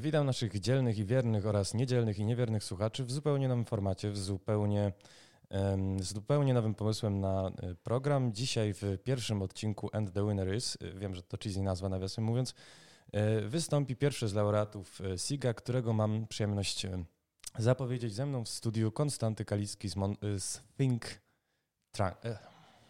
Witam naszych dzielnych i wiernych oraz niedzielnych i niewiernych słuchaczy w zupełnie nowym formacie, w zupełnie, z zupełnie nowym pomysłem na y, program. Dzisiaj w pierwszym odcinku And the Winner Is, y, wiem, że to cheesy nazwa nawiasem mówiąc, y, wystąpi pierwszy z laureatów SIGA, którego mam przyjemność zapowiedzieć ze mną w studiu Konstanty Kalicki z, Mon- z Think Trunk.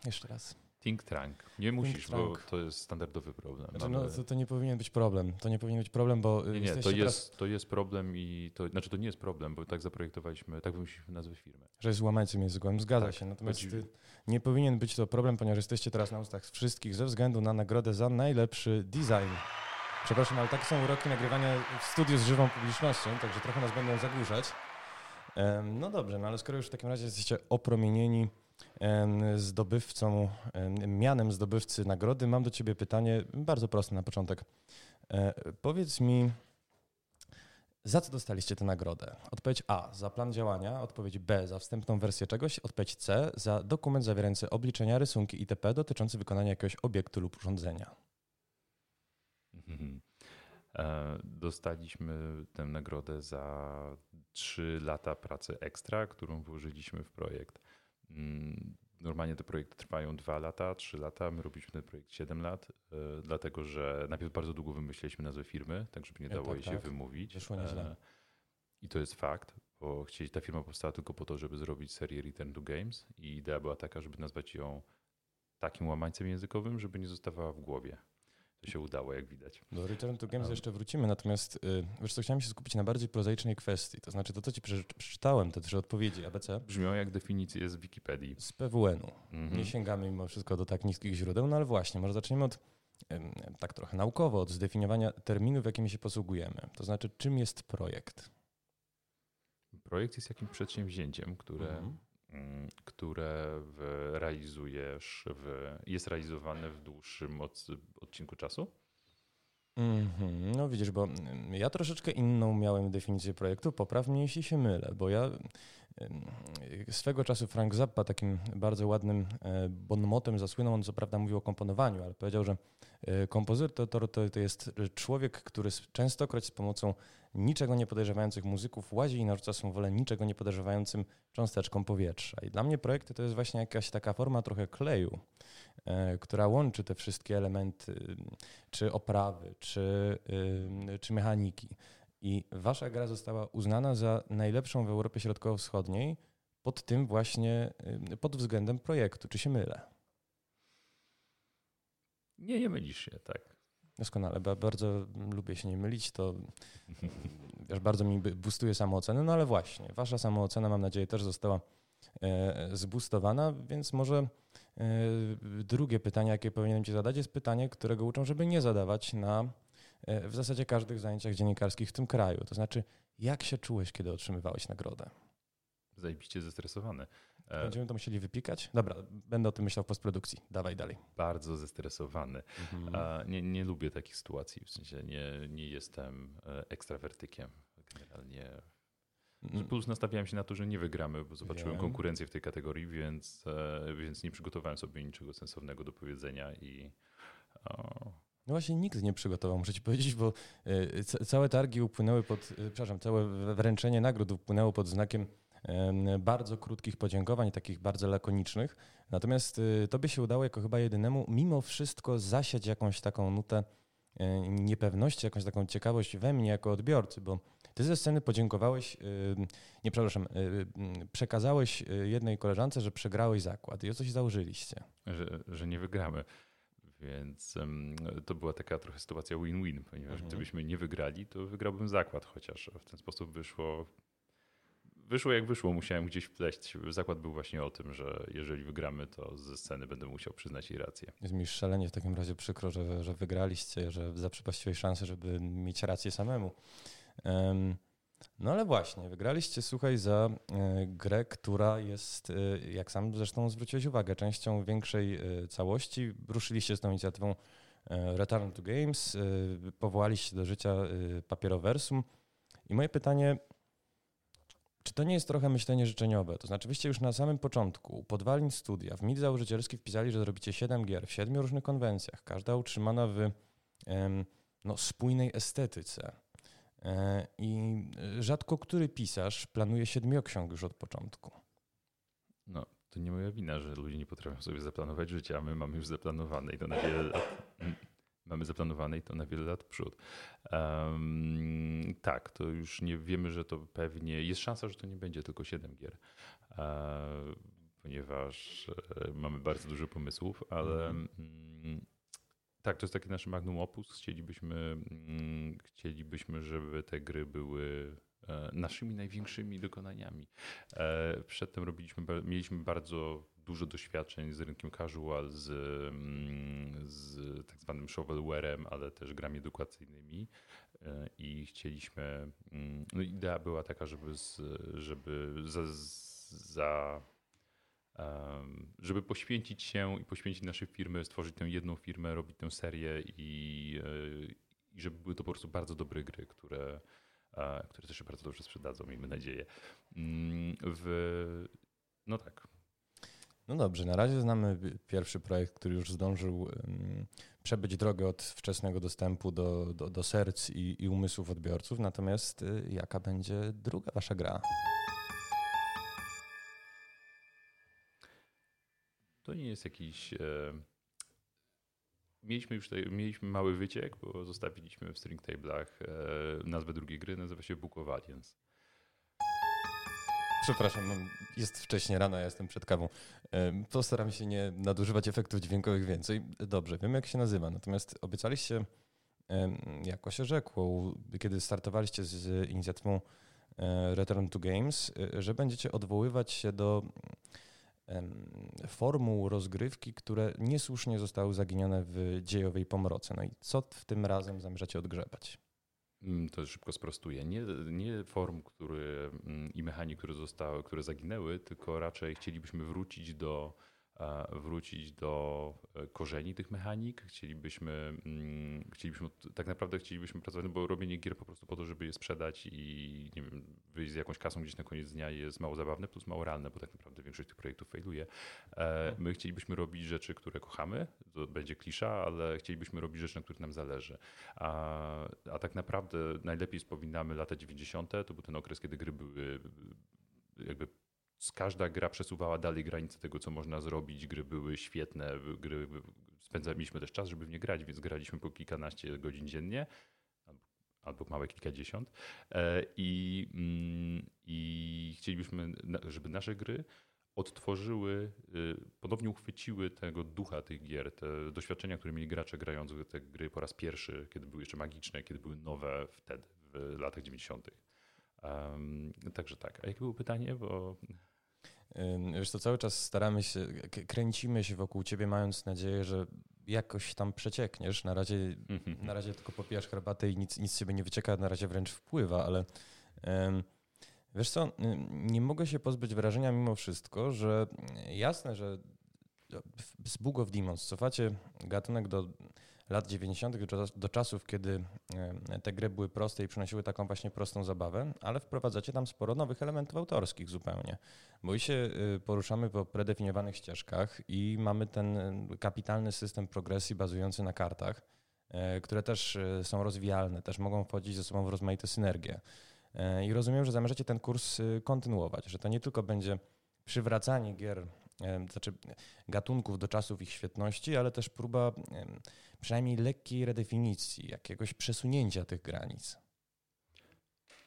Jeszcze raz. Think Trunk. Nie musisz, bo to jest standardowy problem. Znaczy, no, to, to, nie powinien być problem. To nie powinien być problem, bo. Nie, nie to, jest, to jest problem i to. Znaczy, to nie jest problem, bo tak zaprojektowaliśmy, tak wymyśliliśmy nazwę firmy. Że jest łamańcym językiem, zgadza tak, się. Natomiast nie powinien być to problem, ponieważ jesteście teraz na ustach wszystkich ze względu na nagrodę za najlepszy design. Przepraszam, ale takie są uroki nagrywania w studiu z żywą publicznością, także trochę nas będą zagłuszać. No dobrze, no ale skoro już w takim razie jesteście opromienieni zdobywcą, mianem zdobywcy nagrody, mam do ciebie pytanie bardzo proste na początek. E, powiedz mi, za co dostaliście tę nagrodę? Odpowiedź A za plan działania, odpowiedź B za wstępną wersję czegoś, odpowiedź C za dokument zawierający obliczenia, rysunki itp. dotyczący wykonania jakiegoś obiektu lub urządzenia. Mhm. E, dostaliśmy tę nagrodę za 3 lata pracy ekstra, którą włożyliśmy w projekt. Mm, normalnie te projekty trwają 2 lata, 3 lata. My robiliśmy ten projekt 7 lat, e, dlatego że najpierw bardzo długo wymyśliliśmy nazwę firmy, tak żeby nie dało ja, tak, jej się tak. wymówić. Wyszło nieźle. I to jest fakt, bo chcieli, ta firma powstała tylko po to, żeby zrobić serię Return to Games i idea była taka, żeby nazwać ją takim łamańcem językowym, żeby nie zostawała w głowie. To się udało, jak widać. Do Return to Games jeszcze wrócimy, natomiast y, wiesz co, chciałem się skupić na bardziej prozaicznej kwestii. To znaczy to, co ci przeczytałem, te trzy odpowiedzi ABC. Brzmią jak definicje z Wikipedii. Z PWN-u. Mhm. Nie sięgamy mimo wszystko do tak niskich źródeł, no ale właśnie, może zaczniemy od tak trochę naukowo, od zdefiniowania terminów, jakimi się posługujemy. To znaczy, czym jest projekt? Projekt jest jakimś przedsięwzięciem, które mhm które realizujesz, w, jest realizowane w dłuższym od, odcinku czasu? Mm -hmm. No widzisz, bo ja troszeczkę inną miałem definicję projektu, popraw mnie jeśli się mylę, bo ja swego czasu Frank Zappa takim bardzo ładnym e, bonmotem zasłynął, on co prawda mówił o komponowaniu, ale powiedział, że e, kompozytor to, to, jest człowiek, który częstokroć z pomocą niczego nie podejrzewających muzyków łazi i narzuca swą wolę niczego nie podejrzewającym cząsteczkom powietrza. I dla mnie projekty to jest właśnie jakaś taka forma trochę kleju, która łączy te wszystkie elementy, czy oprawy, czy, czy mechaniki. I wasza gra została uznana za najlepszą w Europie Środkowo-Wschodniej pod tym właśnie, pod względem projektu. Czy się mylę? Nie, nie mylisz się, tak. Doskonale, bo bardzo lubię się nie mylić, to wiesz, bardzo mi boostuje samoocenę, no ale właśnie, wasza samoocena mam nadzieję też została e, zbustowana, więc może e, drugie pytanie, jakie powinienem ci zadać, jest pytanie, którego uczą, żeby nie zadawać na E, w zasadzie każdych zajęciach dziennikarskich w tym kraju. To znaczy, jak się czułeś, kiedy otrzymywałeś nagrodę? Zajebiście zestresowany. E, Będziemy to musieli wypikać? Dobra, będę o tym myślał w postprodukcji. Dawaj dalej. Bardzo zestresowany. Mhm. Nie, nie lubię takich sytuacji, w sensie nie, nie jestem e, ekstrawertykiem. Generalnie. Plus nastawiałem się na to, że nie wygramy, bo zobaczyłem Wiem. konkurencję w tej kategorii, więc, więc nie przygotowałem sobie niczego sensownego do powiedzenia i o, no właśnie nikt nie przygotował, muszę ci powiedzieć, bo e, całe targi upłynęły pod, e, przepraszam, całe wręczenie nagród upłynęło pod znakiem bardzo krótkich podziękowań, takich bardzo lakonicznych. Natomiast e, tobie się udało jako chyba jedynemu mimo wszystko zasiać jakąś taką nutę niepewności, jakąś taką ciekawość we mnie jako odbiorcy, bo ty ze sceny podziękowałeś, nie przepraszam, przekazałeś jednej koleżance, że przegrałeś zakład i o coś założyliście. Że, że nie wygramy. Więc um, to była taka trochę sytuacja win-win, ponieważ mhm. gdybyśmy nie wygrali, to wygrałbym zakład, chociaż w ten sposób wyszło. Wyszło jak wyszło, musiałem gdzieś wpleść. Zakład był właśnie o tym, że jeżeli wygramy, to ze sceny będę musiał przyznać jej rację. Jest mi szalenie w takim razie przykro, że, że wygraliście, że zaprzepaściłeś szansę, żeby mieć rację samemu. No ale właśnie, wygraliście, słuchaj, za e, grę, która jest, e, jak sam zresztą zwróciłeś uwagę, częścią większej e, całości. Ruszyliście z tą inicjatywą Return to Games, powołaliście do życia papierowersum. I moje pytanie, czy to nie jest trochę myślenie życzeniowe? To znaczy, wyście już na samym początku podwalin studia w mit założycielski wpisali, że zrobicie 7 gier w 7 różnych konwencjach, każda utrzymana w no, spójnej estetyce. I rzadko który pisarz planuje siedmioksiąg już od początku. No, to nie moja wina, że ludzie nie potrafią sobie zaplanować życia, a my mamy już zaplanowane i to na wiele lat. Mamy zaplanowane i to na wiele lat w przód. Um, tak, to już nie wiemy, że to pewnie jest szansa, że to nie będzie tylko 7 gier, um, ponieważ e, mamy bardzo dużo pomysłów, ale mm. Mm, tak, to jest takie nasze magnum opus. Chcielibyśmy, mm, chcielibyśmy, żeby te gry były E, naszymi największymi dokonaniami. E, przedtem robiliśmy, mieliśmy bardzo dużo doświadczeń z rynkiem casual, z, mm, z tak zwanym shovelwarem, ale też grami edukacyjnymi e, i chcieliśmy, mm, no idea była taka, żeby, z, żeby za, za żeby poświęcić się i poświęcić nasze firmy, stworzyć tę jedną firmę, robić tę serię i, i żeby były to po prostu bardzo dobre gry, które, które też się bardzo dobrze sprzedadzą, miejmy nadzieję. Mm, w, no tak. No dobrze, na razie znamy pierwszy projekt, który już zdążył przebyć drogę od wczesnego dostępu do, do, do serc i, i umysłów odbiorców. Natomiast y, jaka będzie druga wasza gra? To nie jest jakiś. E, Mieliśmy już tutaj, mieliśmy mały wyciek, bo zostawiliśmy w string tablach e, nazwę drugiej gry, nazywa się Book of Aliens. Przepraszam, jest wcześnie rano, ja jestem przed kawą. Postaram się nie nadużywać efektów dźwiękowych więcej. Dobrze, wiem jak się nazywa, natomiast obiecaliście, jako się rzekło, kiedy startowaliście z inicjatywą e, Return to Games, że będziecie odwoływać się do formuł rozgrywki, które niesłusznie zostały zaginione w dziejowej pomroce. No i co w tym razem zamierzacie odgrzebać? Mm, to szybko sprostuję. Nie, nie form który, mm, i mechanik, które zostały, które zaginęły, tylko raczej chcielibyśmy wrócić do wrócić do e, korzeni tych mechanik. Chcielibyśmy, mm, chcielibyśmy tak naprawdę chcielibyśmy pracować, no bo robienie gier po prostu po to, żeby je sprzedać i nie wiem, wyjść z jakąś kasą gdzieś na koniec dnia jest mało zabawne, plus mało realne, bo tak naprawdę większość tych projektów failuje. E, my chcielibyśmy robić rzeczy, które kochamy, to będzie klisza, ale chcielibyśmy robić rzeczy, na których nam zależy. A, a tak naprawdę najlepiej wspominamy lata 90. To był ten okres, kiedy gry były jakby każda gra przesuwała dalej granice tego, co można zrobić. Gry były świetne, gry, spędzaliśmy też czas, żeby w nie grać, więc graliśmy po kilkanaście godzin dziennie albo małe kilkadziesiąt. E, I, mm, I chcielibyśmy, żeby nasze gry odtworzyły, y, ponownie uchwyciły tego ducha tych gier, te doświadczenia, które mieli gracze grając te gry po raz pierwszy, kiedy były jeszcze magiczne, kiedy były nowe wtedy, w latach 90. Um, także tak. A jakie było pytanie? Bo Wiesz, to cały czas staramy się, kręcimy się wokół ciebie, mając nadzieję, że jakoś tam przeciekniesz. Na razie, mhm. na razie tylko popijasz herbatę i nic, nic z ciebie nie wycieka, na razie wręcz wpływa, ale wiesz co, nie mogę się pozbyć wrażenia mimo wszystko, że jasne, że z Book of Demons cofacie gatunek do lat 90., do czasów, kiedy e, te gry były proste i przynosiły taką właśnie prostą zabawę, ale wprowadzacie tam sporo nowych elementów autorskich zupełnie. Bo i się e, poruszamy po predefiniowanych ścieżkach i mamy ten e, kapitalny system progresji bazujący na kartach, które też są rozwijalne, też mogą wchodzić ze sobą w rozmaite synergie. I rozumiem, że zamierzacie ten kurs kontynuować, że to nie tylko będzie przywracanie gier, znaczy gatunków do czasów ich świetności, ale też próba przynajmniej lekkiej redefinicji, jakiegoś przesunięcia tych granic.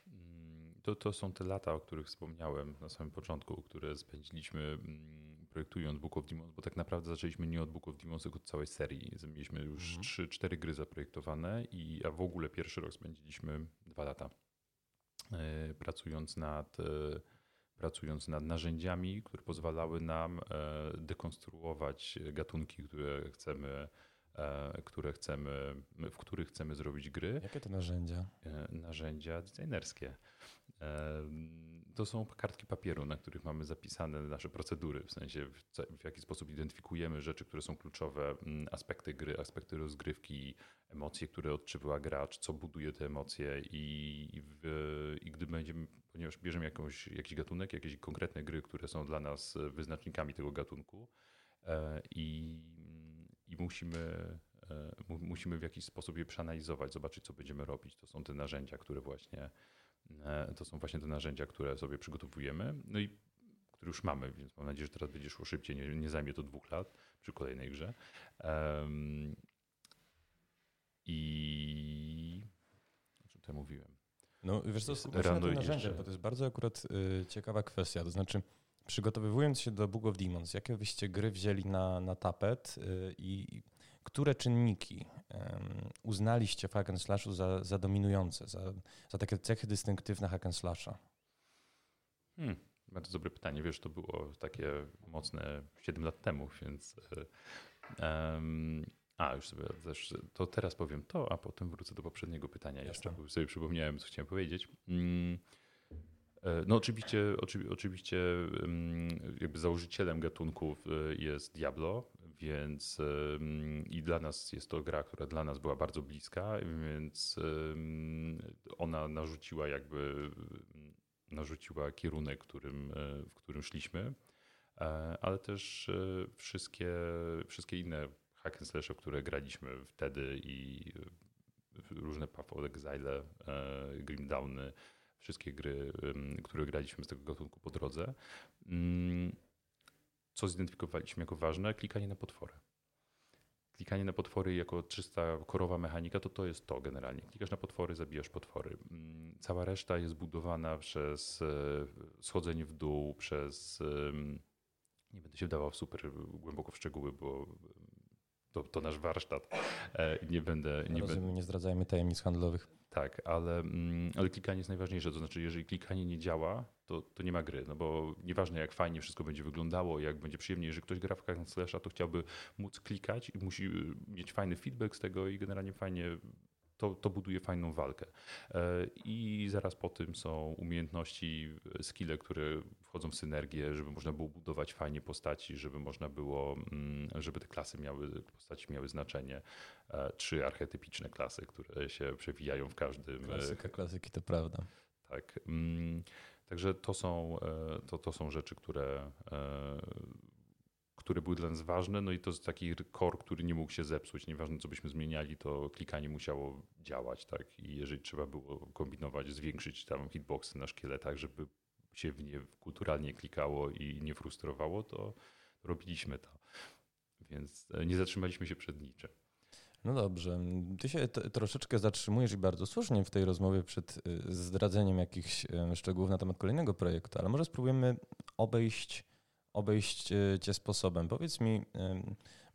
Mm, to, to są te lata, o których wspomniałem na samym początku, które spędziliśmy mm, projektując Book of Demons, bo tak naprawdę zaczęliśmy nie od Book of Demons, tylko od całej serii. Mieliśmy już mhm. 3-4 gry zaprojektowane, i, a w ogóle pierwszy rok spędziliśmy dwa lata e, pracując nad e, pracując nad narzędziami, które pozwalały nam e, dekonstruować gatunki, które chcemy E, które chcemy, w których chcemy zrobić gry. Jakie to narzędzia? E, narzędzia designerskie. To są kartki papieru, na których mamy zapisane nasze procedury, w sensie w, w jaki sposób identyfikujemy rzeczy, które są kluczowe, aspekty gry, aspekty rozgrywki, emocje, które odczuwa gracz, co buduje te emocje i, w, i gdy będziemy, ponieważ bierzemy jakąś, jakiś gatunek, jakieś konkretne gry, które są dla nas wyznacznikami tego gatunku i i musimy musimy w jakiś sposób je przeanalizować, zobaczyć, co będziemy robić. To są te narzędzia, które właśnie to są właśnie te narzędzia, które sobie przygotowujemy. No i które już mamy, więc mam nadzieję, że teraz będzie szło szybciej, nie, nie zajmie to dwóch lat przy kolejnej grze. Um, I o czym tutaj mówiłem? No wiesz co, się na tym narzędziach, bo to jest bardzo akurat y, ciekawa kwestia, to znaczy przygotowywując się do Book of Demons, jakie wyście gry wzięli na, na tapet y, i które czynniki uznaliście w hack and slashu za, za dominujące, za, za takie cechy dystynktywne hack and slasha? Hmm, bardzo dobre pytanie. Wiesz, to było takie mocne 7 lat temu, więc um, a, już sobie też, to teraz powiem to, a potem wrócę do poprzedniego pytania Jasne. jeszcze, bo sobie przypomniałem, co chciałem powiedzieć. Mm, e, no oczywiście, oczywiście jakby założycielem gatunków e, jest Diablo, więc i dla nas jest to gra, która dla nas była bardzo bliska, więc ona narzuciła jakby narzuciła kierunek, którym, e, w którym szliśmy, ale też wszystkie, wszystkie inne hack and slash, które graliśmy wtedy i różne Path of Exile, e, Grim Downy, wszystkie gry, które graliśmy z tego gatunku po drodze. Mm, co zidentyfikowaliśmy jako ważne? Klikanie na potwory. Klikanie na potwory jako czysta korowa mechanika, to to jest to generalnie. Klikasz na potwory, zabijasz potwory. Mm, cała reszta jest budowana przez e, schodzenie w dół, przez nie będę się wdawał super głęboko w szczegóły, bo to, to nasz warsztat. E, nie będę. Nie, Rozumiem, nie zdradzajmy tajemnic handlowych. Tak, ale, mm, ale klikanie jest najważniejsze. To znaczy, jeżeli klikanie nie działa, to, to nie ma gry. No bo nieważne, jak fajnie wszystko będzie wyglądało, jak będzie przyjemnie, jeżeli ktoś gra w Slasha, to chciałby móc klikać i musi mieć fajny feedback z tego i generalnie fajnie to, to buduje fajną walkę. E, I zaraz po tym są umiejętności, skille, które wchodzą w synergię, żeby można było budować fajnie postaci, żeby można było, mm, żeby te klasy miały, postaci miały znaczenie. E, trzy archetypiczne klasy, które się przewijają w każdym. E, Klasyka klasyki, to prawda. Tak. Mm, także to są, to, to są rzeczy, które które były dla nas ważne, no i to jest taki core, który nie mógł się zepsuć. Nieważne, co byśmy zmieniali, to klikanie musiało działać, tak? I jeżeli trzeba było kombinować, zwiększyć tam hitboxy na szkieletach, żeby się w nie kulturalnie klikało i nie frustrowało, to robiliśmy to. Więc e, nie zatrzymaliśmy się przed niczym. No dobrze. Ty się troszeczkę zatrzymujesz i bardzo słusznie w tej rozmowie przed y, zdradzeniem jakichś szczegółów na temat kolejnego projektu, ale może spróbujemy obejść obejść e, cię sposobem. Powiedz mi,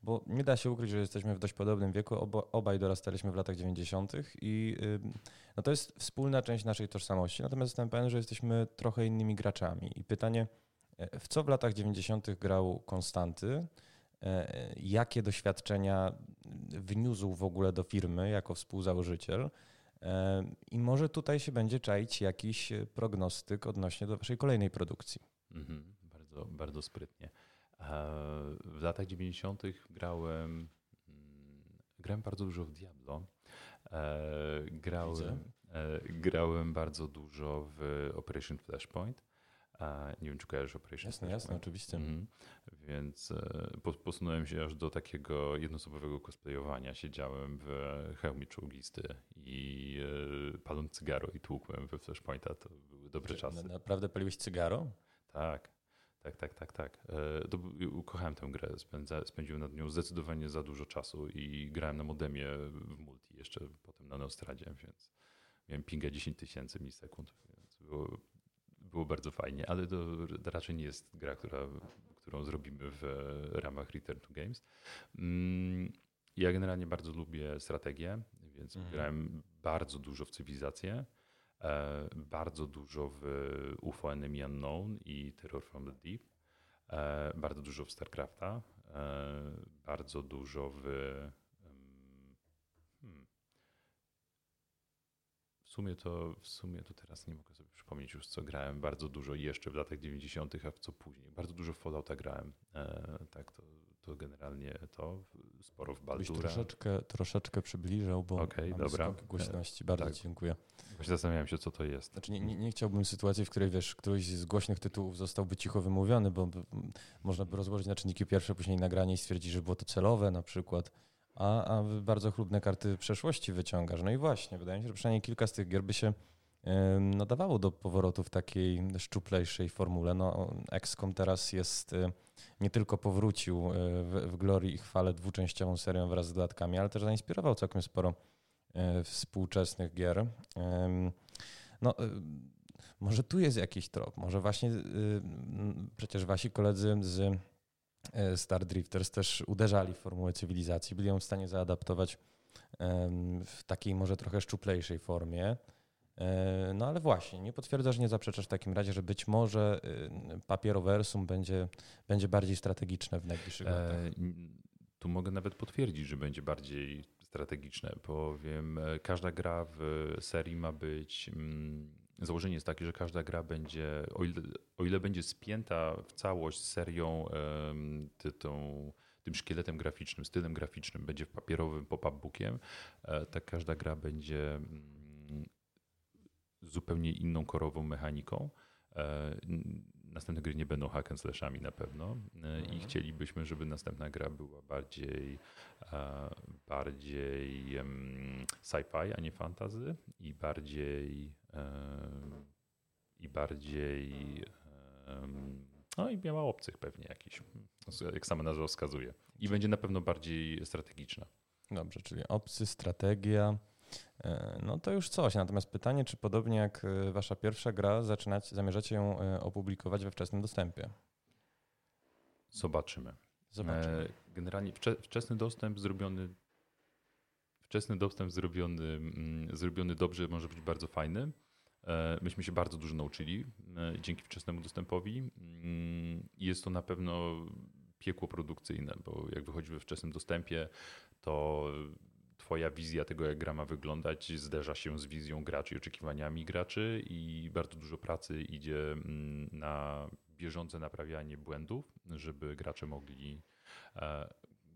bo nie da się ukryć, że jesteśmy w dość podobnym wieku, obaj dorastaliśmy w latach 90. i no to jest wspólna część naszej tożsamości, natomiast jestem pewien, że jesteśmy trochę innymi graczami. I pytanie, e, w co w latach 90. grał Konstanty? E, jakie doświadczenia wniósł w ogóle do firmy jako współzałożyciel? I może tutaj się będzie czaić jakiś prognostyk odnośnie do waszej kolejnej produkcji. Mhm bardzo, bardzo sprytnie. W latach 90. grałem, mm, grałem bardzo dużo w Diablo. E, grałem, e, grałem bardzo dużo w Operation Flashpoint. Nie wiem, czy kojarzysz Operation Jasne, jasne, oczywiście. Mhm. Więc e, posunąłem się aż do takiego jednoosobowego cosplayowania. Siedziałem w hełmie czołgisty i paląc cygaro i tłukłem we Flashpointa. To były dobre czasy. Naprawdę paliłeś cygaro? Tak. Tak, tak, tak, tak. E, to, ukochałem tę grę. Spędza, spędziłem nad nią zdecydowanie za dużo czasu i grałem na modemie w multi, jeszcze potem na Neostradzie, więc miałem pinga 10 tysięcy milisekund, więc było, było bardzo fajnie, ale to raczej nie jest gra, która, którą zrobimy w ramach Return to Games. Mm, ja generalnie bardzo lubię strategię, więc mhm. grałem bardzo dużo w cywilizację. E, bardzo dużo w UFO Enemy Unknown i Terror from the Deep, e, bardzo dużo w StarCrafta, e, bardzo dużo w hmm, w sumie to w sumie to teraz nie mogę sobie przypomnieć już co grałem bardzo dużo jeszcze w latach 90., a w co później. Bardzo dużo w Fallouta grałem. tak, to to generalnie to sporo w Baldura. troszeczkę, troszeczkę przybliżał, bo okay, mamy dobra. głośności. Bardzo tak. dziękuję. Właśnie zastanawiałem się, co to jest. Znaczy, nie, nie, nie, chciałbym sytuacji, w której wiesz, któryś z głośnych tytułów zostałby cicho wymówiony, bo można by rozłożyć na czynniki pierwsze, później nagranie i stwierdzić, że było to celowe na przykład, a, a bardzo chlubne karty przeszłości wyciągasz. No i właśnie, wydaje mi się, że przynajmniej kilka z tych gier by się nadawało do powrotu w takiej szczuplejszej formule. No, XCOM teraz jest, nie tylko powrócił y, w, w glorii i chwale dwuczęściową serią wraz z dodatkami, ale też zainspirował całkiem sporo y, współczesnych gier. No, może tu jest jakiś trop, może właśnie przecież wasi koledzy z Star Drifters też uderzali w formułę cywilizacji, byli ją w stanie zaadaptować w takiej może trochę szczuplejszej formie. E, no ale właśnie, nie potwierdzasz, nie zaprzeczasz w takim razie, że być może y, papierowersum będzie, będzie bardziej strategiczne w najbliższych e, latach. E, tu mogę nawet potwierdzić, że będzie bardziej strategiczne, bowiem e, każda gra w serii ma być. Mm, założenie jest takie, że każda gra będzie, o ile, o ile będzie spięta w całość serią, ty, tą, tym szkieletem graficznym, stylem graficznym, będzie w papierowym pop-up bookiem, tak każda gra będzie mm, zupełnie inną korową mechaniką. E, następne gry nie będą hack and slashami na pewno e, i mhm. chcielibyśmy, żeby następna gra była bardziej, e, bardziej sci-fi, a nie fantazy i bardziej i bardziej no i miała obcych pewnie jakiś, jak sama nazwa wskazuje. I będzie na pewno bardziej strategiczna. Dobrze, czyli obcy, strategia, no to już coś. Natomiast pytanie, czy podobnie jak e, wasza pierwsza gra, zaczynacie, zamierzacie ją e, opublikować we wczesnym dostępie? Zobaczymy. Zobaczymy. Generalnie wczesny dostęp zrobiony wczesny dostęp zrobiony, mm, zrobiony dobrze może być bardzo fajny. Myśmy się bardzo dużo nauczyli dzięki wczesnemu dostępowi. Mm, jest to na pewno piekło produkcyjne, bo jak wychodzi we wczesnym dostępie, to twoja wizja tego, jak gra ma wyglądać, zderza się z wizją graczy i oczekiwaniami graczy i bardzo dużo pracy idzie mm, na bieżące naprawianie błędów, żeby gracze mogli e,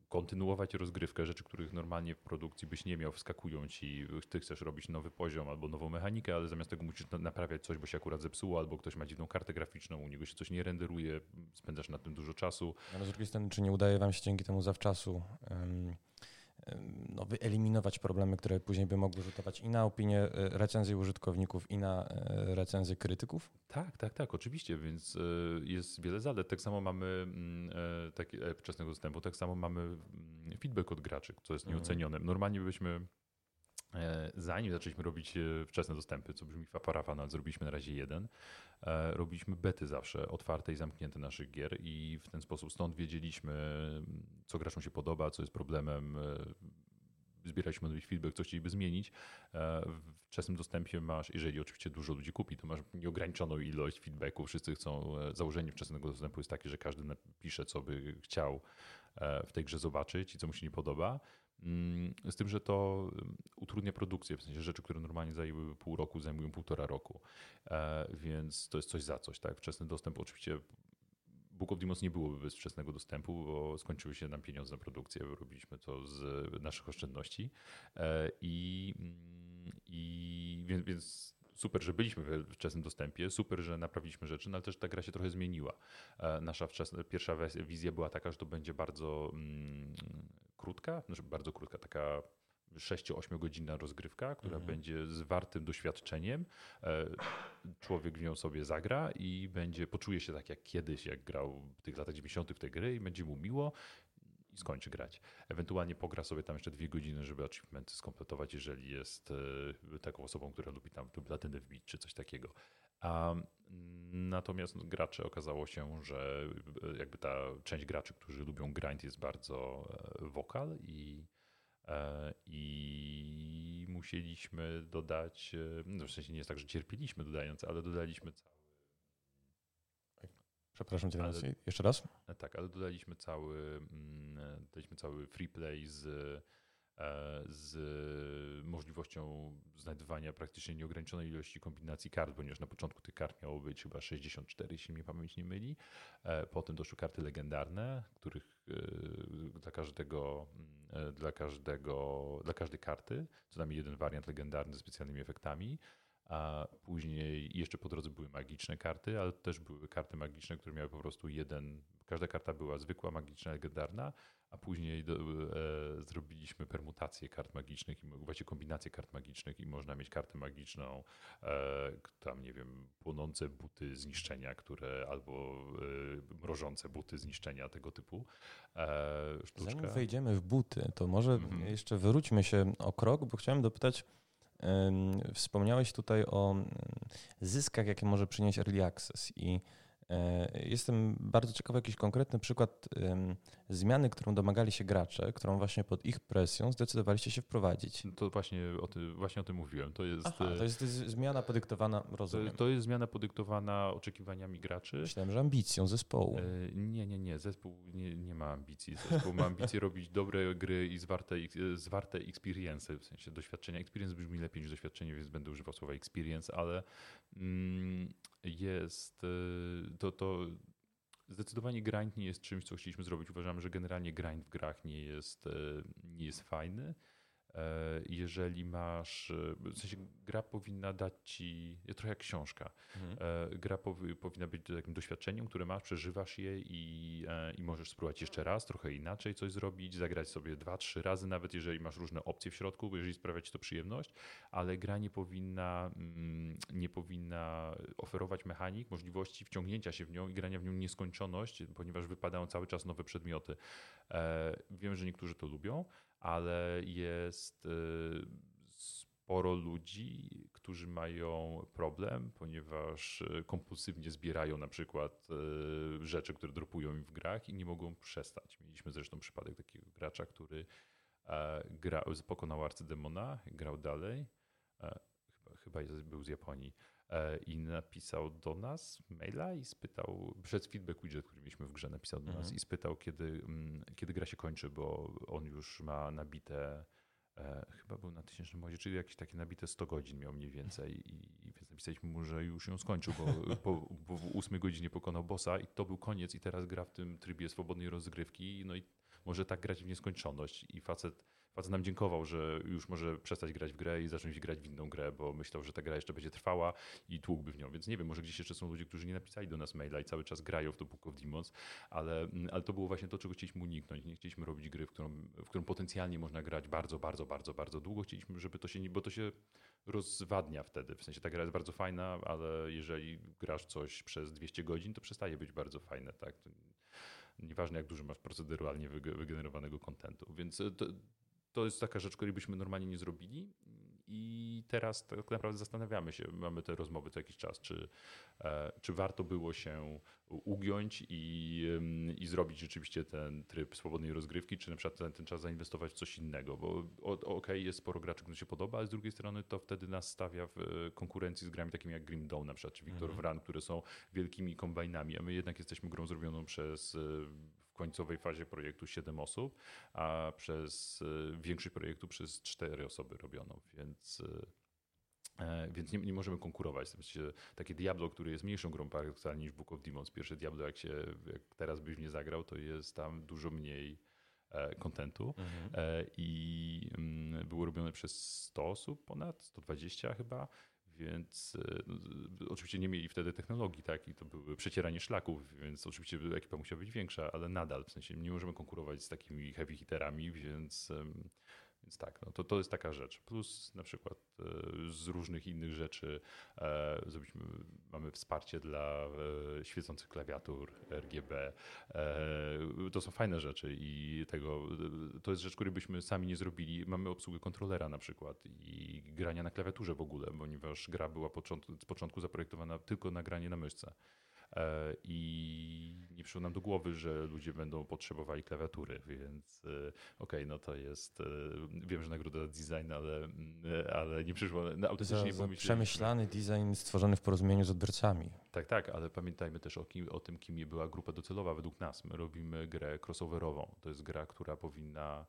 kontynuować rozgrywkę, rzeczy, których normalnie w produkcji byś nie miał, wskakują ci, ty chcesz robić nowy poziom albo nową mechanikę, ale zamiast tego musisz naprawiać coś, bo się akurat zepsuło, albo ktoś ma dziwną kartę graficzną, u niego się coś nie renderuje, spędzasz na tym dużo czasu. Ale z drugiej strony, czy nie udaje wam się dzięki temu zawczasu um no, wyeliminować problemy, które później by mogły rzutować i na opinię e, recenzji użytkowników, i na e, recenzję krytyków? Tak, tak, tak, oczywiście, więc e, jest wiele zalet. Tak samo mamy mm, taki wczesnego dostępu, tak samo mamy mm, feedback od graczy, co jest mhm. nieocenione. Normalnie byśmy Zanim zaczęliśmy robić wczesne dostępy, co brzmi parafa, ale zrobiliśmy na razie jeden, robiliśmy bety zawsze, otwarte i zamknięte naszych gier i w ten sposób stąd wiedzieliśmy, co graczom się podoba, co jest problemem, zbieraliśmy nowy feedback, co chcieliby zmienić. W wczesnym dostępie masz, jeżeli oczywiście dużo ludzi kupi, to masz nieograniczoną ilość feedbacku. Wszyscy chcą, założenie wczesnego dostępu jest takie, że każdy napisze, co by chciał w tej grze zobaczyć i co mu się nie podoba. Mm, z tym, że to utrudnia produkcję, w sensie rzeczy, które normalnie zajęłyby pół roku, zajmują półtora roku. E, więc to jest coś za coś. Tak? Wczesny dostęp oczywiście Book of Demons nie byłoby bez wczesnego dostępu, bo skończyły się nam pieniądze na produkcję. Robiliśmy to z naszych oszczędności. E, I, i więc, więc super, że byliśmy we wczesnym dostępie, super, że naprawiliśmy rzeczy, no ale też ta gra się trochę zmieniła. E, nasza wczesna, pierwsza wizja była taka, że to będzie bardzo mm, krótka, znaczy bardzo krótka, taka 6-8 godzinna rozgrywka, która mhm. będzie zwartym doświadczeniem. E, człowiek w nią sobie zagra i będzie, poczuje się tak jak kiedyś, jak grał w tych latach 90. w tej gry i będzie mu miło i skończy grać. Ewentualnie pogra sobie tam jeszcze dwie godziny, żeby achievementy skompletować, jeżeli jest e, taką osobą, która lubi tam platynę wbić czy coś takiego. A, natomiast gracze okazało się, że e, jakby ta część graczy, którzy lubią grind jest bardzo wokal i i musieliśmy dodać, no w sensie nie jest tak, że cierpieliśmy dodając, ale dodaliśmy cały Przepraszam cię ale, jeszcze raz. E, tak, ale dodaliśmy cały, mm, e, dodaliśmy cały free play z, e, z możliwością znajdywania praktycznie nieograniczonej ilości kombinacji kart, ponieważ na początku tych kart miało być chyba 64, jeśli mnie pamięć nie myli. Potem doszły karty legendarne, których dla każdego, dla każdego, dla każdej karty, co najmniej jeden wariant legendarny z specjalnymi efektami. A później jeszcze po drodze były magiczne karty, ale też były karty magiczne, które miały po prostu jeden, każda karta była zwykła, magiczna, legendarna, a później do, e, zrobiliśmy permutację kart magicznych i właśnie kombinację kart magicznych i można mieć kartę magiczną, e, tam nie wiem, płonące buty zniszczenia, które albo e, mrożące buty zniszczenia, tego typu e, sztuczka. Zanim wejdziemy w buty, to może mhm. jeszcze wróćmy się o krok, bo chciałem dopytać, Wspomniałeś tutaj o zyskach, jakie może przynieść Early Access i E, jestem bardzo ciekawy jakiś konkretny przykład zmiany, którą domagali się gracze, którą właśnie pod ich presją zdecydowaliście się wprowadzić. To właśnie o, ty, właśnie o tym mówiłem. To jest, Aha, to jest zmiana podyktowana, rozumiem. To, to jest zmiana podyktowana oczekiwaniami graczy. Myślałem, że ambicją zespołu. E, nie, nie, nie. Zespół nie, nie ma ambicji. Zespół ma ambicje robić dobre gry i zwarte, zwarte experience, w sensie doświadczenia. Experience brzmi lepiej niż doświadczenie, więc będę używał słowa experience, ale mm, jest to, to zdecydowanie grind nie jest czymś, co chcieliśmy zrobić. Uważamy, że generalnie grind w grach nie jest, y, nie jest fajny. E, jeżeli masz, e, w sensie gra powinna dać ci, trochę jak książka, mhm. E, gra powi, powinna być takim doświadczeniem, które masz, przeżywasz je i, i możesz spróbować jeszcze raz, trochę inaczej coś zrobić, zagrać sobie dwa, trzy razy, nawet jeżeli masz różne opcje w środku, jeżeli sprawia ci to przyjemność, ale gra nie powinna, mm, nie powinna oferować mechanik, możliwości wciągnięcia się w nią i grania w nią nieskończoność, ponieważ wypadają cały czas nowe przedmioty. Wiem, że niektórzy to lubią, ale jest y, sporo ludzi, którzy mają problem, ponieważ y, kompulsywnie zbierają na przykład y, rzeczy, które dropują im w grach i nie mogą przestać. Mieliśmy zresztą przypadek takiego gracza, który e, grał, pokonał arcydemona, grał dalej, e, chyba, był z Japonii i napisał do nas maila i spytał, przez feedback widget, który mieliśmy w grze, napisał do nas mhm. i spytał, kiedy, mm, kiedy gra się kończy, bo on już ma nabite, e, chyba był na tysięcznym modzie, czyli jakieś takie nabite 100 godzin miał mniej więcej i, i więc napisaliśmy mu, że już ją skończył, bo, po, bo w ósmej godzinie pokonał bossa i to był koniec i teraz gra w tym trybie swobodnej rozgrywki, no i może tak grać w nieskończoność i facet facet nam dziękował, że już może przestać grać w grę i zacząć grać w inną grę, bo myślał, że ta gra jeszcze będzie trwała i tłukłby w nią. Więc nie wiem, może gdzieś jeszcze są ludzie, którzy nie napisali do nas maila i cały czas grają w to Book of Demons, ale, ale to było właśnie to, czego chcieliśmy uniknąć. Nie chcieliśmy robić gry, w którą, w którą potencjalnie można grać bardzo, bardzo, bardzo, bardzo długo. Chcieliśmy, żeby to się nie, bo to się rozwadnia wtedy. W sensie ta gra jest bardzo fajna, ale jeżeli grasz coś przez 200 godzin, to przestaje być bardzo fajne, tak? Nieważne jak dużo masz proceduralnie wygenerowanego kontentu. Więc to, to jest taka rzecz, której byśmy normalnie nie zrobili. I teraz tak naprawdę zastanawiamy się, mamy te rozmowy co jakiś czas, czy, e, czy warto było się ugiąć i, i zrobić rzeczywiście ten tryb swobodnej rozgrywki, czy na przykład ten, ten czas zainwestować w coś innego. Bo okej, okay, jest sporo graczy, którym się podoba, ale z drugiej strony to wtedy nas stawia w e, konkurencji z grami takimi jak Grim Dawn na przykład, czy Victor mhm. Wran, które są wielkimi kombajnami, a my jednak jesteśmy grą zrobioną przez e, końcowej fazie projektu 7 osób, a przez y, większość projektu przez 4 osoby robiono, więc y, e, więc nie, nie, możemy konkurować. W sensie, takie Diablo, który jest mniejszą grą paradoksalnie niż Book of Demons. Pierwsze Diablo, jak, się, jak teraz byś nie zagrał, to jest tam dużo mniej e, kontentu mhm. E, i mm, było robione przez 100 osób ponad, 120 chyba, więc no, oczywiście nie mieli wtedy technologii, tak, i to były przecieranie szlaków, więc oczywiście ekipa musiała być większa, ale nadal, w sensie nie możemy konkurować z takimi heavy hitterami, więc więc tak, no to, to jest taka rzecz. Plus na przykład e, z różnych innych rzeczy e, zrobiliśmy, mamy wsparcie dla e, świecących klawiatur RGB. To są fajne rzeczy i tego, to jest rzecz, której byśmy sami nie zrobili. Mamy obsługę kontrolera na przykład i grania na klawiaturze w ogóle, ponieważ gra była z początku zaprojektowana tylko na granie na myszce. E, i nie przyszło nam do głowy, że ludzie będą potrzebowali klawiatury, więc e, okej, okay, no to jest, e, wiem, że nagroda design, ale, ale nie przyszło, no, autentycznie za, za Przemyślany design stworzony w porozumieniu z odbiorcami. Tak, tak, ale pamiętajmy też o, kim, o tym, kim była grupa docelowa według nas. My robimy grę crossoverową. To jest gra, która powinna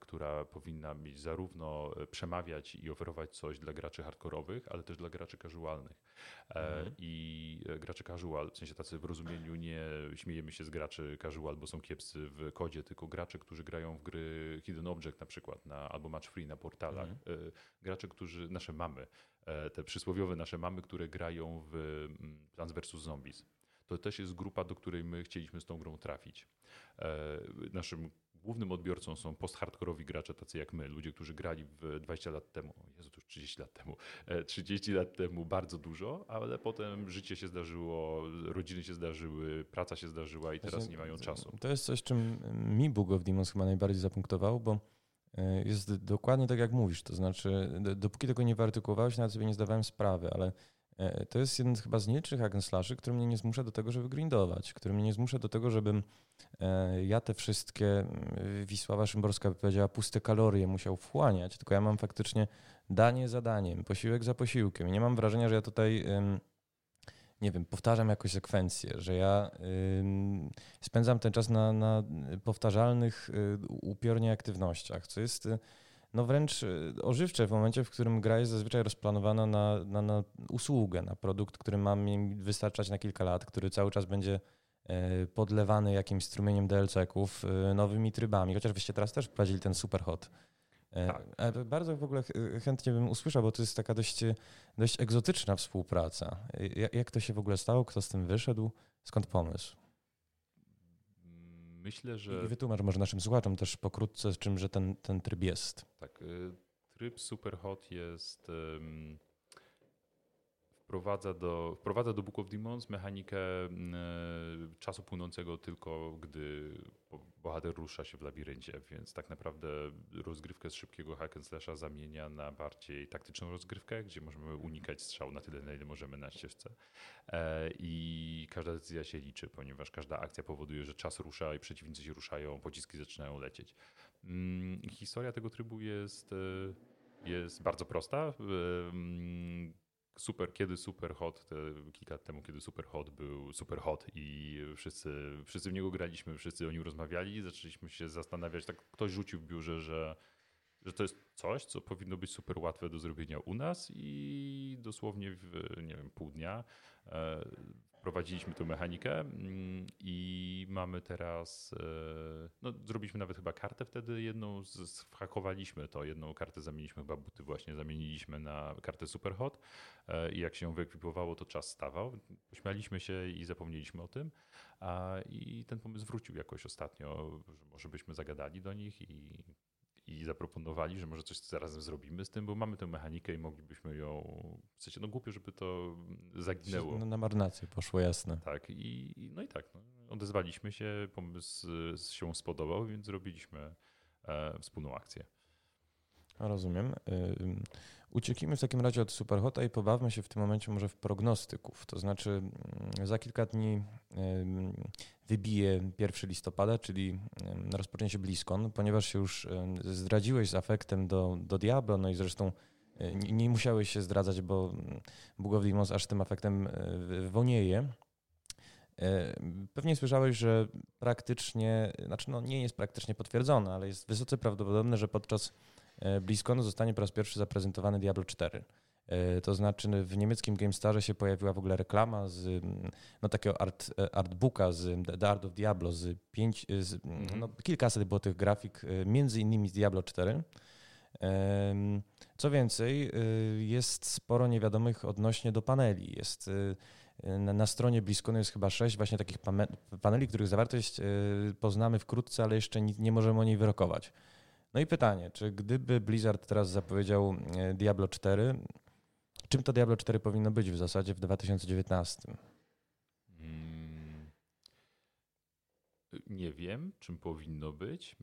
która powinna mieć zarówno przemawiać i oferować coś dla graczy hardkorowych, ale też dla graczy casualnych. Mhm. I gracze casual, w sensie tacy w rozumieniu nie śmiejemy się z graczy casual, bo są kiepscy w kodzie, tylko gracze, którzy grają w gry Hidden Object na przykład, na, albo Match Free na portalach. Mhm. Gracze, którzy, nasze mamy, te przysłowiowe nasze mamy, które grają w mm, Plants vs. Zombies to też jest grupa, do której my chcieliśmy z tą grą trafić. E, naszym głównym odbiorcą są post-hardkorowi gracze, tacy jak my, ludzie, którzy grali w 20 lat temu, Jezu, to już 30 lat temu, 30 e, lat temu bardzo dużo, ale potem życie się zdarzyło, rodziny się zdarzyły, praca się zdarzyła i teraz nie mają czasu. To jest coś, czym mi Book of Demons chyba najbardziej zapunktował, bo e, jest dokładnie tak, jak mówisz. To znaczy, dopóki tego nie wyartykułowałeś, nawet sobie nie zdawałem sprawy, ale to jest jeden z chyba z nielicznych hack który mnie nie zmusza do tego, żeby grindować, który mnie nie zmusza do tego, żebym e, ja te wszystkie, mm, Wisława Szymborska by powiedziała, puste kalorie musiał wchłaniać, tylko ja mam faktycznie danie za daniem, posiłek za posiłkiem. Nie mam wrażenia, że ja tutaj nie wiem, powtarzam jakąś sekwencję, że ja spędzam ten czas na, na powtarzalnych, y, upiornie aktywnościach, co jest y, no wręcz y, ożywcze w momencie, w którym gra jest zazwyczaj rozplanowana na, na, na usługę, na produkt, który ma mi wystarczać na kilka lat, który cały czas będzie e, podlewany jakimś strumieniem DLC-ków, y, nowymi trybami, chociaż wyście teraz też wprowadzili ten superhot. E, tak. Bardzo w ogóle chętnie bym usłyszał, bo to jest taka dość, dość egzotyczna współpraca. Jak to się w ogóle stało? Kto z tym wyszedł? Skąd pomysł? Myślę, że. I wytłumacz może naszym słuchaczom też pokrótce, czym że ten, ten tryb jest. Tak. Y, tryb Superhot jest. Um, wprowadza do, wprowadza do Book of Demons mechanikę um, czasu płynącego tylko, gdy bohater rusza się w labiryncie, więc tak naprawdę rozgrywkę z szybkiego hack slasha zamienia na bardziej taktyczną rozgrywkę, gdzie możemy unikać strzału na tyle, na ile możemy na ścieżce. E, I każda decyzja się liczy, ponieważ każda akcja powoduje, że czas rusza i przeciwnicy się ruszają, pociski zaczynają lecieć. Mm, historia tego trybu jest, e, jest bardzo prosta mm, super, kiedy super hot, te, kilka lat temu, kiedy super hot był super hot i wszyscy, wszyscy w niego graliśmy, wszyscy o nim rozmawiali, zaczęliśmy się zastanawiać, tak ktoś rzucił w biurze, że, że to jest coś, co powinno być super łatwe do zrobienia u nas i dosłownie w, nie wiem, pół dnia e, wprowadziliśmy tę mechanikę mm, i mamy teraz, e, no zrobiliśmy nawet chyba kartę wtedy jedną, zhakowaliśmy to, jedną kartę zamieniliśmy, chyba buty właśnie zamieniliśmy na kartę Superhot e, i jak się ją wyekwipowało, to czas stawał. Pośmialiśmy się i zapomnieliśmy o tym i ten pomysł wrócił jakoś ostatnio, że może byśmy zagadali do nich i i zaproponowali, że może coś zarazem zrobimy z tym, bo mamy tę mechanikę i moglibyśmy ją. W sensie, no głupio, żeby to zaginęło. No, na marnację poszło jasne. Tak, i no i tak. No, odezwaliśmy się, pomysł się spodobał, więc zrobiliśmy e, wspólną akcję. Rozumiem. Ucieknijmy w takim razie od Superhota i pobawmy się w tym momencie może w prognostyków. To znaczy mm, za kilka dni wybije 1 listopada, czyli rozpocznie się BlizzCon, ponieważ się już zdradziłeś z afektem do, do Diablo, no i zresztą e, nie, nie musiałeś się zdradzać, bo mm, Bug of aż tym afektem e, wonieje. E, pewnie słyszałeś, że praktycznie, znaczy no nie jest praktycznie potwierdzone, ale jest wysoce prawdopodobne, że podczas BlizzConu zostanie po raz pierwszy zaprezentowany Diablo 4. E, to znaczy w niemieckim GameStarze się pojawiła w ogóle reklama z mm, no, takiego art, e, artbooka z The Art of Diablo z, pięć, z mhm. no, kilkaset było tych grafik, między innymi z Diablo 4. Co więcej, jest sporo niewiadomych odnośnie do paneli. Jest na stronie BlizzConu jest chyba sześć właśnie takich paneli, których zawartość poznamy wkrótce, ale jeszcze nie możemy o niej wyrokować. No i pytanie, czy gdyby Blizzard teraz zapowiedział e, Diablo 4, czym to Diablo 4 powinno być w zasadzie w 2019? Hmm. Nie wiem, czym powinno być.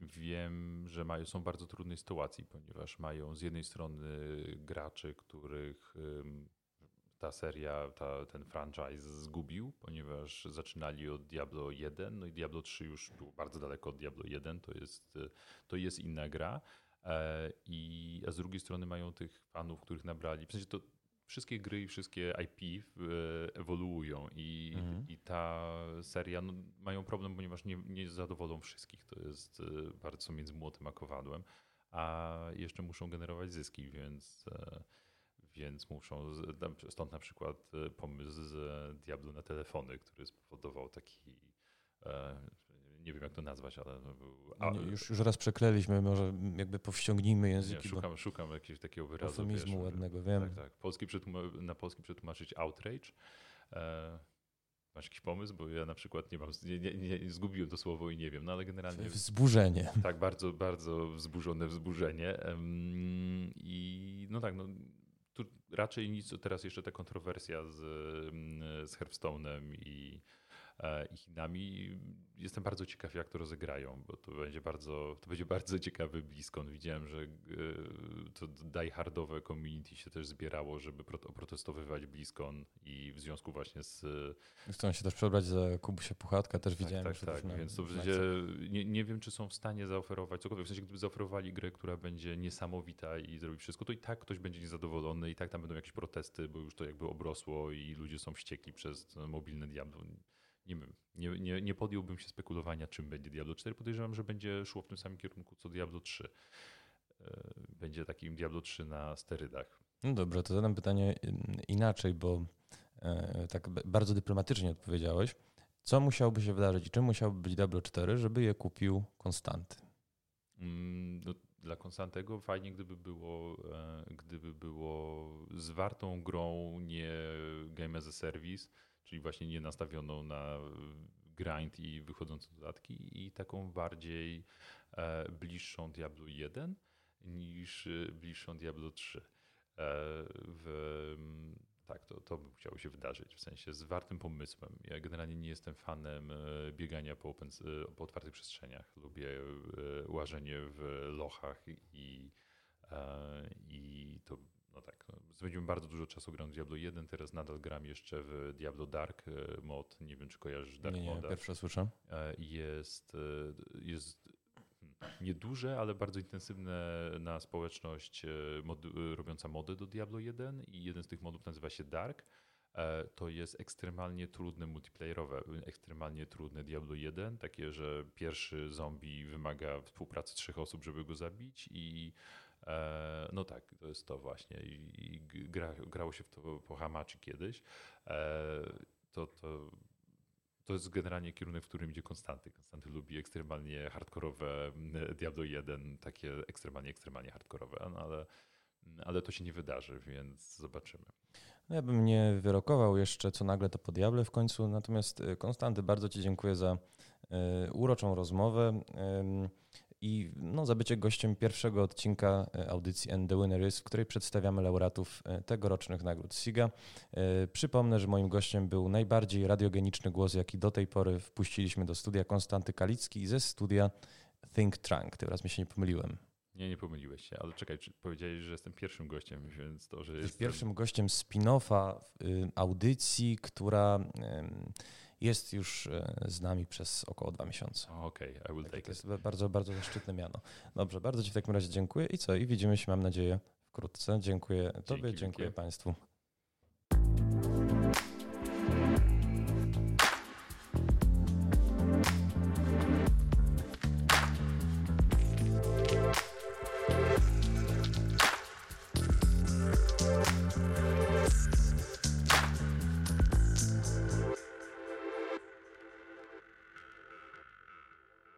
Wiem, że mają, są w bardzo trudnej sytuacji, ponieważ mają z jednej strony graczy, których ta seria, ta, ten franchise zgubił, ponieważ zaczynali od Diablo 1, no i Diablo 3 już było bardzo daleko od Diablo 1, to jest, to jest inna gra. E, I, a z drugiej strony mają tych fanów, których nabrali. W sensie to wszystkie gry i wszystkie IP ewoluują i, mhm. i ta seria no, mają problem, ponieważ nie, nie zadowolą wszystkich. To jest bardzo między młotem a kowadłem, a jeszcze muszą generować zyski, więc więc muszą, stąd na przykład pomysł z Diablo na telefony, który spowodował taki nie wiem jak to nazwać, ale to był... A, nie, już, już raz przekleliśmy, może jakby powściągnijmy języki. Nie, szukam, szukam jakiegoś takiego wyrazu. Eufemizmu wiesz, ładnego, wiem. Tak, tak. Polski na polski przetłumaczyć outrage. E, masz jakiś pomysł? Bo ja na przykład nie mam, nie, nie, nie, zgubiłem to słowo i nie wiem, no ale generalnie... Wzburzenie. Tak, bardzo, bardzo wzburzone wzburzenie. I no tak, no raczej nic, teraz jeszcze ta kontrowersja z, z Hearthstone'em i i Chinami. Jestem bardzo ciekaw, jak to rozegrają, bo to będzie bardzo, to będzie bardzo ciekawy bliskon. Widziałem, że e, to diehardowe community się też zbierało, żeby oprotestowywać bliskon i w związku właśnie z... Chcą się też przebrać za Kubusia Puchatka, też tak, widziałem. Tak, tak, tak. więc to będzie, nie, nie wiem, czy są w stanie zaoferować cokolwiek. W sensie, gdyby zaoferowali grę, która będzie niesamowita i zrobi wszystko, to i tak ktoś będzie niezadowolony i tak tam będą jakieś protesty, bo już to jakby obrosło i ludzie są wściekli przez mobilne Diablo nie wiem, nie, nie, nie podjąłbym się spekulowania, czym będzie Diablo 4. Podejrzewam, że będzie szło w tym samym kierunku co Diablo 3. E, będzie takim Diablo 3 na sterydach. No dobra, to zadam pytanie inaczej, bo e, tak bardzo dyplomatycznie odpowiedziałeś. Co musiałoby się wydarzyć i czym musiałby być Diablo 4, żeby je kupił Konstanty? Mm, no, dla Konstantego fajnie, gdyby było, e, gdyby było zwartą grą, nie game as a service, czyli właśnie nie nastawioną na grind i wychodzące dodatki i taką bardziej e, bliższą Diablo 1 niż e, bliższą Diablo 3. E, w, tak, to, to by chciało się wydarzyć, w sensie z wartym pomysłem. Ja generalnie nie jestem fanem biegania po, open, po otwartych przestrzeniach. Lubię łażenie w lochach i, i to no tak, spędziłem bardzo dużo czasu grając w Diablo 1, teraz nadal gram jeszcze w Diablo Dark e, mod, nie wiem czy kojarzysz Dark nie, nie, Moda. pierwsze słyszę. E, jest, e, jest hmm, nieduże, ale bardzo intensywne na społeczność mody, robiąca mody do Diablo 1 i jeden z tych modów nazywa się Dark. To jest ekstremalnie trudne multiplayerowe, ekstremalnie trudne Diablo 1, takie, że pierwszy zombie wymaga współpracy trzech osób, żeby go zabić i no tak, to jest to właśnie. I gra, grało się w to po Hamachi kiedyś. E, to, to, to jest generalnie kierunek, w którym idzie Konstanty. Konstanty lubi ekstremalnie hardkorowe Diablo 1, takie ekstremalnie, ekstremalnie hardkorowe, no ale, ale to się nie wydarzy, więc zobaczymy. No ja bym nie wyrokował jeszcze, co nagle to po Diable w końcu, natomiast e, Konstanty, bardzo Ci dziękuję za uroczą rozmowę i no, za bycie gościem pierwszego odcinka e, audycji And the Winner is, w której przedstawiamy laureatów e, tegorocznych nagród SIGA. E, przypomnę, że moim gościem był najbardziej radiogeniczny głos, jaki do tej pory wpuściliśmy do studia Konstanty Kalicki ze studia Think Trunk. Teraz mi się nie pomyliłem. Nie, nie pomyliłeś się, ale czekaj, powiedziałeś, że jestem pierwszym gościem, więc to, że jestem... Pierwszym gościem spin-offa y, audycji, która jest już e, z nami przez około dwa miesiące. Okej, okay, I will take To jest bardzo, bardzo zaszczytne miano. Dobrze, bardzo Ci w takim razie dziękuję i co? I widzimy się, mam nadzieję, wkrótce. Dziękuję Dzięki Tobie, dziękuję Państwu.